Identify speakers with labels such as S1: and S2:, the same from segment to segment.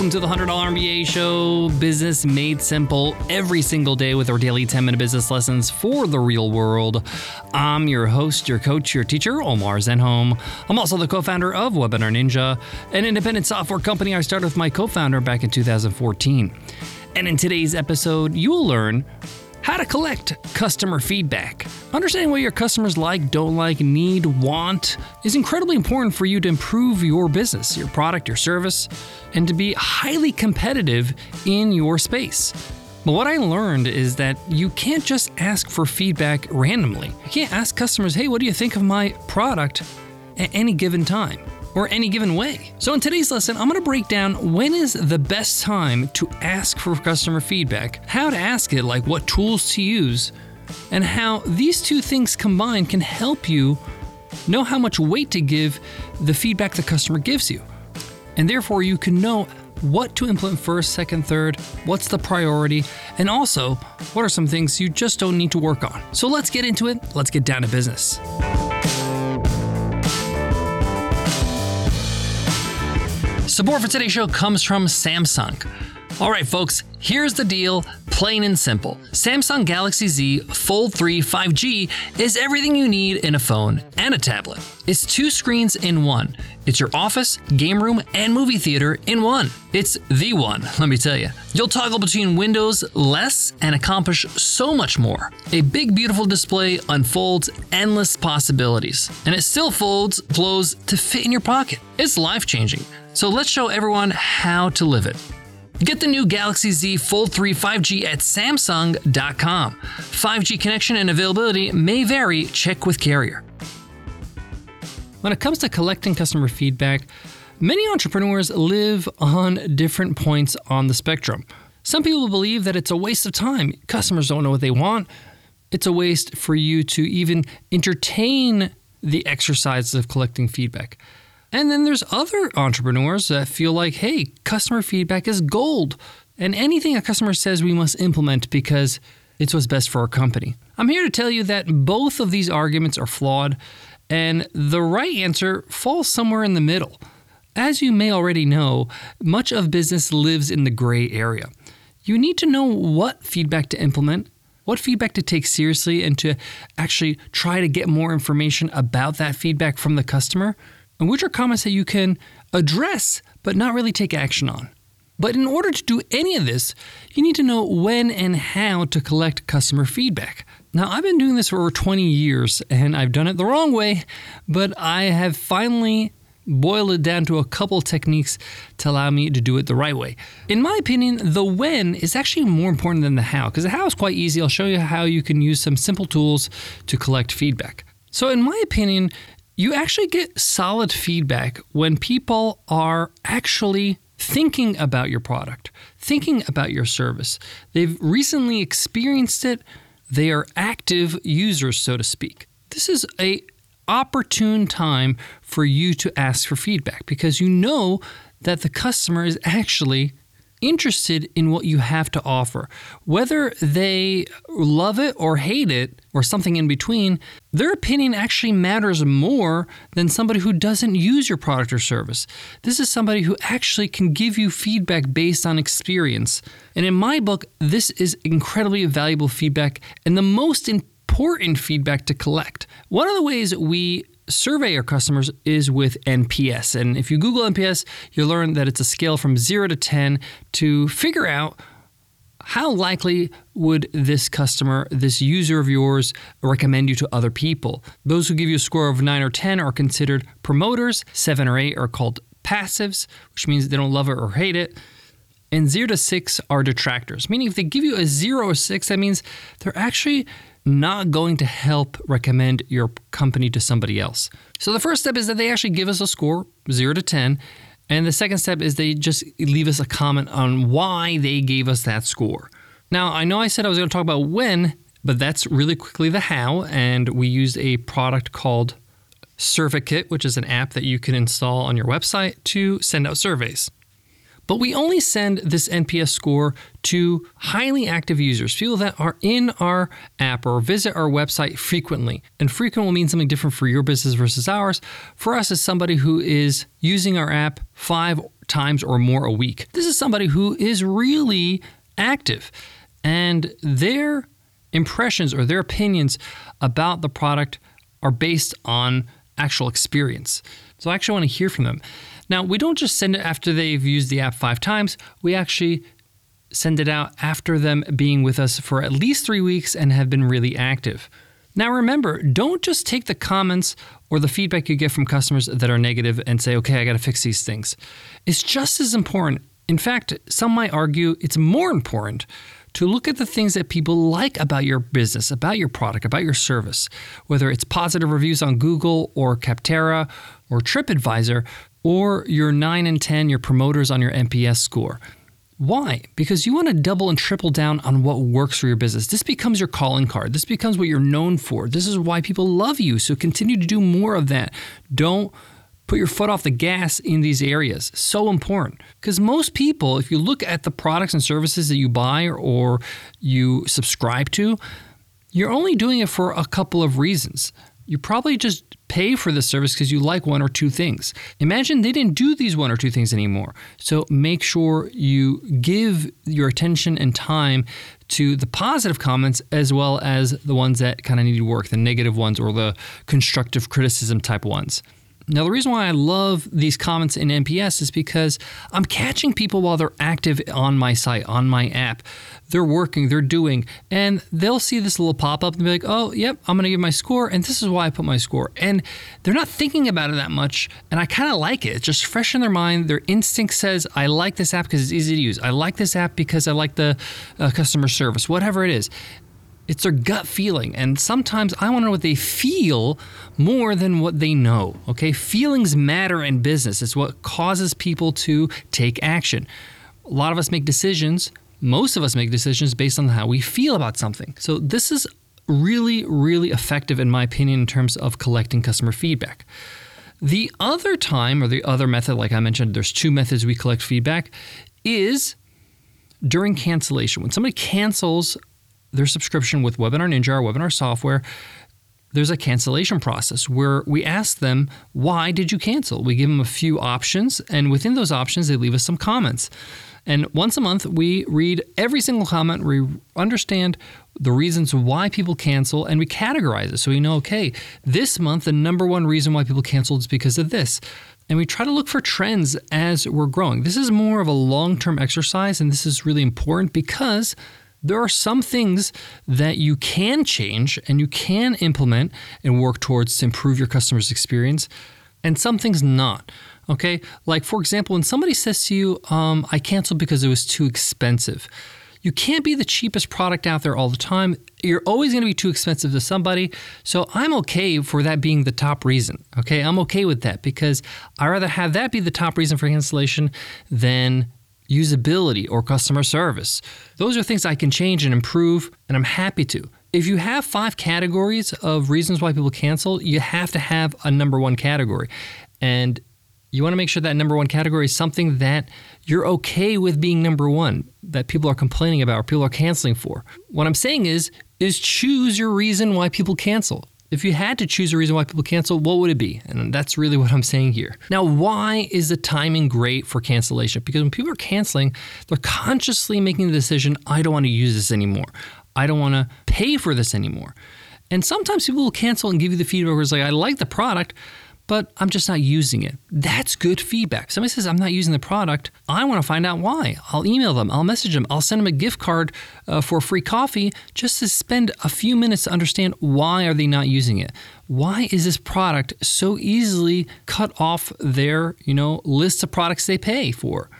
S1: Welcome to the $100 MBA show, business made simple every single day with our daily 10 minute business lessons for the real world. I'm your host, your coach, your teacher, Omar Zenhom. I'm also the co founder of Webinar Ninja, an independent software company I started with my co founder back in 2014. And in today's episode, you will learn how to collect customer feedback. Understanding what your customers like, don't like, need, want is incredibly important for you to improve your business, your product, your service, and to be highly competitive in your space. But what I learned is that you can't just ask for feedback randomly. You can't ask customers, hey, what do you think of my product at any given time? Or any given way. So, in today's lesson, I'm going to break down when is the best time to ask for customer feedback, how to ask it, like what tools to use, and how these two things combined can help you know how much weight to give the feedback the customer gives you. And therefore, you can know what to implement first, second, third, what's the priority, and also what are some things you just don't need to work on. So let's get into it. Let's get down to business. Support for today's show comes from Samsung. All right, folks, here's the deal, plain and simple. Samsung Galaxy Z Fold 3 5G is everything you need in a phone and a tablet. It's two screens in one. It's your office, game room, and movie theater in one. It's the one, let me tell you. You'll toggle between windows less and accomplish so much more. A big, beautiful display unfolds endless possibilities, and it still folds, flows to fit in your pocket. It's life changing. So let's show everyone how to live it. Get the new Galaxy Z Fold 3 5G at Samsung.com. 5G connection and availability may vary, check with carrier. When it comes to collecting customer feedback, many entrepreneurs live on different points on the spectrum. Some people believe that it's a waste of time. Customers don't know what they want. It's a waste for you to even entertain the exercises of collecting feedback. And then there's other entrepreneurs that feel like, hey, customer feedback is gold. And anything a customer says we must implement because it's what's best for our company. I'm here to tell you that both of these arguments are flawed, and the right answer falls somewhere in the middle. As you may already know, much of business lives in the gray area. You need to know what feedback to implement, what feedback to take seriously, and to actually try to get more information about that feedback from the customer and which are comments that you can address but not really take action on. But in order to do any of this, you need to know when and how to collect customer feedback. Now, I've been doing this for over 20 years and I've done it the wrong way, but I have finally boiled it down to a couple techniques to allow me to do it the right way. In my opinion, the when is actually more important than the how, because the how is quite easy. I'll show you how you can use some simple tools to collect feedback. So, in my opinion, you actually get solid feedback when people are actually thinking about your product, thinking about your service. They've recently experienced it. They are active users, so to speak. This is a opportune time for you to ask for feedback because you know that the customer is actually interested in what you have to offer. Whether they love it or hate it or something in between, their opinion actually matters more than somebody who doesn't use your product or service. This is somebody who actually can give you feedback based on experience. And in my book, this is incredibly valuable feedback and the most important feedback to collect. One of the ways we survey your customers is with NPS. And if you Google NPS, you'll learn that it's a scale from 0 to 10 to figure out how likely would this customer, this user of yours, recommend you to other people? Those who give you a score of 9 or 10 are considered promoters, 7 or 8 are called passives, which means they don't love it or hate it. And 0 to 6 are detractors, meaning if they give you a 0 or 6, that means they're actually not going to help recommend your company to somebody else. So the first step is that they actually give us a score, 0 to 10. And the second step is they just leave us a comment on why they gave us that score. Now, I know I said I was going to talk about when, but that's really quickly the how. And we used a product called Survicate, which is an app that you can install on your website to send out surveys. But we only send this NPS score to highly active users, people that are in our app or visit our website frequently. And frequent will mean something different for your business versus ours. For us, as somebody who is using our app five times or more a week. This is somebody who is really active and their impressions or their opinions about the product are based on actual experience. So I actually want to hear from them. Now, we don't just send it after they've used the app five times, we actually send it out after them being with us for at least three weeks and have been really active. Now, remember, don't just take the comments or the feedback you get from customers that are negative and say, okay, I got to fix these things. It's just as important. In fact, some might argue it's more important to look at the things that people like about your business, about your product, about your service, whether it's positive reviews on Google or Capterra or TripAdvisor, or your 9 and 10, your promoters on your NPS score. Why? Because you want to double and triple down on what works for your business. This becomes your calling card. This becomes what you're known for. This is why people love you. So continue to do more of that. Don't put your foot off the gas in these areas. So important. Because most people, if you look at the products and services that you buy or you subscribe to, you're only doing it for a couple of reasons. You probably just pay for the service because you like one or two things. Imagine they didn't do these one or two things anymore. So make sure you give your attention and time to the positive comments as well as the ones that kind of need to work, the negative ones or the constructive criticism type ones. Now, the reason why I love these comments in NPS is because I'm catching people while they're active on my site, on my app. They're working, they're doing, and they'll see this little pop up and be like, oh, yep, I'm going to give my score, and this is why I put my score. And they're not thinking about it that much, and I kind of like it. It's just fresh in their mind. Their instinct says, I like this app because it's easy to use. I like this app because I like the uh, customer service, whatever it is. It's their gut feeling. And sometimes I want to know what they feel more than what they know. Okay. Feelings matter in business, it's what causes people to take action. A lot of us make decisions, most of us make decisions based on how we feel about something. So this is really, really effective, in my opinion, in terms of collecting customer feedback. The other time, or the other method, like I mentioned, there's two methods we collect feedback, is during cancellation. When somebody cancels their subscription with Webinar Ninja, our webinar software, there's a cancellation process where we ask them, why did you cancel? We give them a few options, and within those options, they leave us some comments. And once a month, we read every single comment, we understand the reasons why people cancel, and we categorize it. So we know, okay, this month, the number one reason why people canceled is because of this. And we try to look for trends as we're growing. This is more of a long term exercise, and this is really important because there are some things that you can change and you can implement and work towards to improve your customer's experience, and some things not. Okay, like for example, when somebody says to you, um, I canceled because it was too expensive. You can't be the cheapest product out there all the time. You're always going to be too expensive to somebody. So I'm okay for that being the top reason. Okay, I'm okay with that because I rather have that be the top reason for cancellation than usability, or customer service. Those are things I can change and improve, and I'm happy to. If you have five categories of reasons why people cancel, you have to have a number one category. And you want to make sure that number one category is something that you're okay with being number one, that people are complaining about or people are canceling for. What I'm saying is, is choose your reason why people cancel. If you had to choose a reason why people cancel, what would it be? And that's really what I'm saying here. Now, why is the timing great for cancellation? Because when people are canceling, they're consciously making the decision I don't want to use this anymore. I don't want to pay for this anymore. And sometimes people will cancel and give you the feedback where it's like, I like the product, but I'm just not using it. That's good feedback. Somebody says, I'm not using the product, I want to find out why. I'll email them, I'll message them, I'll send them a gift card uh, for free coffee just to spend a few minutes to understand why are they not using it. Why is this product so easily cut off their, you know, list of products they pay for?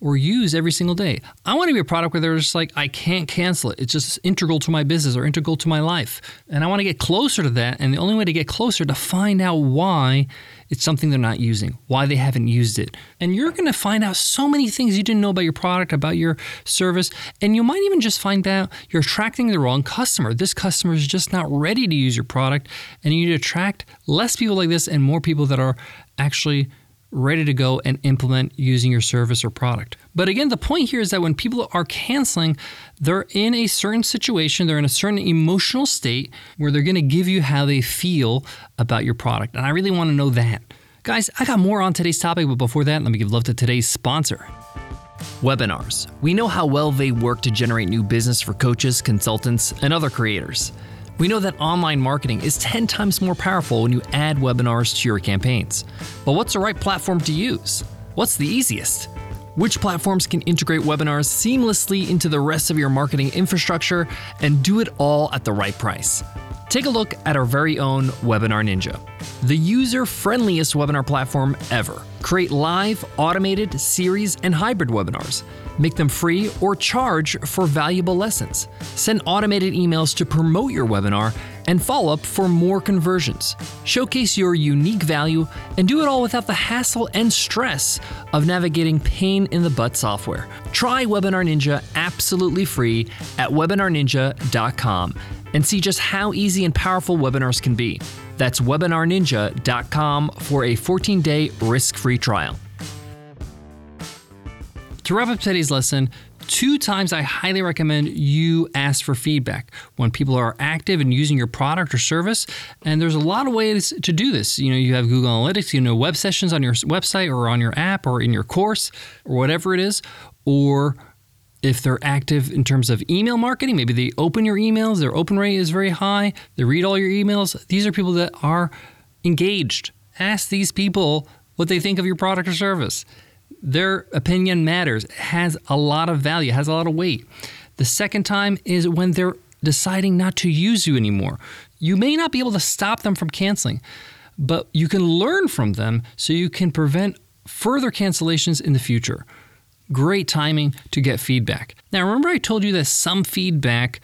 S1: Or use every single day. I want to be a product where they're just like, I can't cancel it. It's just integral to my business or integral to my life. And I want to get closer to that. And the only way to get closer to find out why it's something they're not using, why they haven't used it. And you're going to find out so many things you didn't know about your product, about your service. And you might even just find out you're attracting the wrong customer. This customer is just not ready to use your product. And you need to attract less people like this and more people that are actually ready to go and implement using your service or product. But again, the point here is that when people are canceling, they're in a certain situation, they're in a certain emotional state where they're going to give you how they feel about your product. And I really want to know that Guys, I got more on today's topic, but before that, let me give love to today's sponsor. Webinars. We know how well they work to generate new business for coaches, consultants, and other creators. We know that online marketing is 10 times more powerful when you add webinars to your campaigns. But what's the right platform to use? What's the easiest? Which platforms can integrate webinars seamlessly into the rest of your marketing infrastructure and do it all at the right price? Take a look at our very own Webinar Ninja, the user friendliest webinar platform ever. Create live, automated, series, and hybrid webinars. Make them free or charge for valuable lessons. Send automated emails to promote your webinar and follow up for more conversions. Showcase your unique value and do it all without the hassle and stress of navigating pain in the butt software. Try Webinar Ninja absolutely free at webinarninja.com and see just how easy and powerful webinars can be. That's webinarninja.com for a 14 day risk free trial. To wrap up today's lesson, two times I highly recommend you ask for feedback when people are active and using your product or service. And there's a lot of ways to do this. You know, you have Google Analytics, you know, web sessions on your website or on your app or in your course or whatever it is, or if they're active in terms of email marketing, maybe they open your emails, their open rate is very high, they read all your emails. These are people that are engaged. Ask these people what they think of your product or service. Their opinion matters, has a lot of value, has a lot of weight. The second time is when they're deciding not to use you anymore. You may not be able to stop them from canceling, but you can learn from them so you can prevent further cancellations in the future. Great timing to get feedback. Now, remember, I told you that some feedback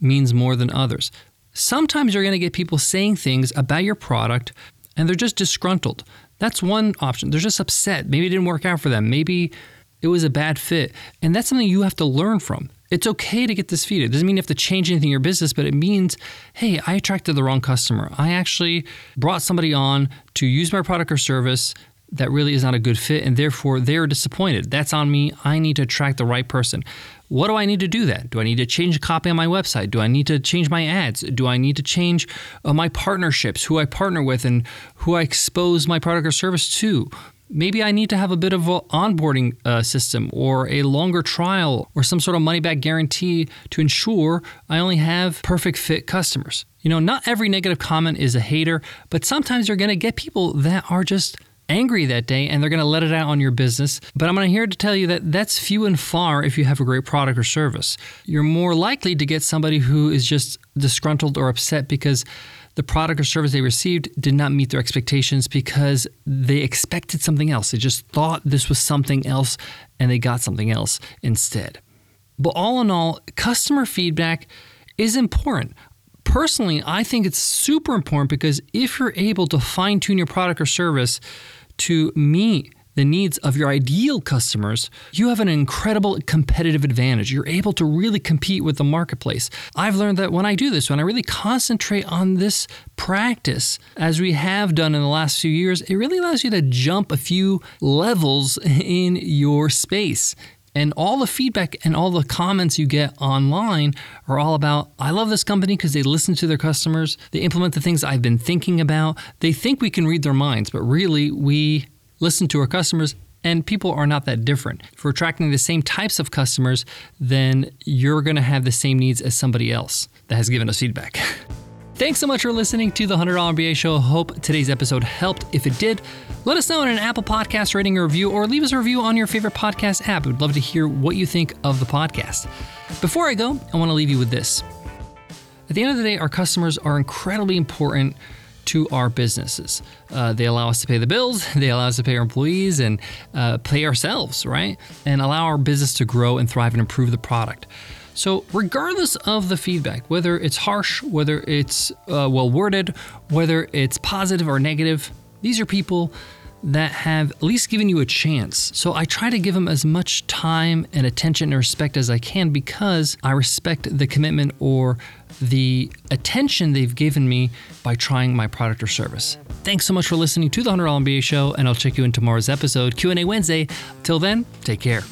S1: means more than others. Sometimes you're going to get people saying things about your product and they're just disgruntled. That's one option. They're just upset. Maybe it didn't work out for them. Maybe it was a bad fit. And that's something you have to learn from. It's okay to get this feedback. It doesn't mean you have to change anything in your business, but it means, hey, I attracted the wrong customer. I actually brought somebody on to use my product or service that really is not a good fit and therefore they're disappointed. That's on me. I need to attract the right person. What do I need to do that? Do I need to change a copy on my website? Do I need to change my ads? Do I need to change uh, my partnerships, who I partner with and who I expose my product or service to? Maybe I need to have a bit of an onboarding uh, system or a longer trial or some sort of money back guarantee to ensure I only have perfect fit customers. You know, not every negative comment is a hater, but sometimes you're going to get people that are just angry that day and they're going to let it out on your business. But I'm here to tell you that that's few and far if you have a great product or service. You're more likely to get somebody who is just disgruntled or upset because the product or service they received did not meet their expectations because they expected something else. They just thought this was something else and they got something else instead. But all in all, customer feedback is important personally, I think it's super important because if you're able to fine tune your product or service to meet the needs of your ideal customers, you have an incredible competitive advantage. You're able to really compete with the marketplace. I've learned that when I do this, when I really concentrate on this practice, as we have done in the last few years, it really allows you to jump a few levels in your space. And all the feedback and all the comments you get online are all about I love this company because they listen to their customers, they implement the things I've been thinking about. They think we can read their minds, but really we listen to our customers and people are not that different. If we're attracting the same types of customers, then you're going to have the same needs as somebody else that has given us feedback. Thanks so much for listening to the $100 MBA show. Hope today's episode helped. If it did, let us know in an Apple Podcast rating or review, or leave us a review on your favorite podcast app. We'd love to hear what you think of the podcast. Before I go, I want to leave you with this. At the end of the day, our customers are incredibly important to our businesses. Uh, they allow us to pay the bills, they allow us to pay our employees and uh, pay ourselves, right? And allow our business to grow and thrive and improve the product. So, regardless of the feedback, whether it's harsh, whether it's uh, well worded, whether it's positive or negative, these are people that have at least given you a chance. So I try to give them as much time and attention and respect as I can because I respect the commitment or the attention they've given me by trying my product or service. Thanks so much for listening to the $100 MBA show and I'll check you in tomorrow's episode, Q&A Wednesday. Till then, take care.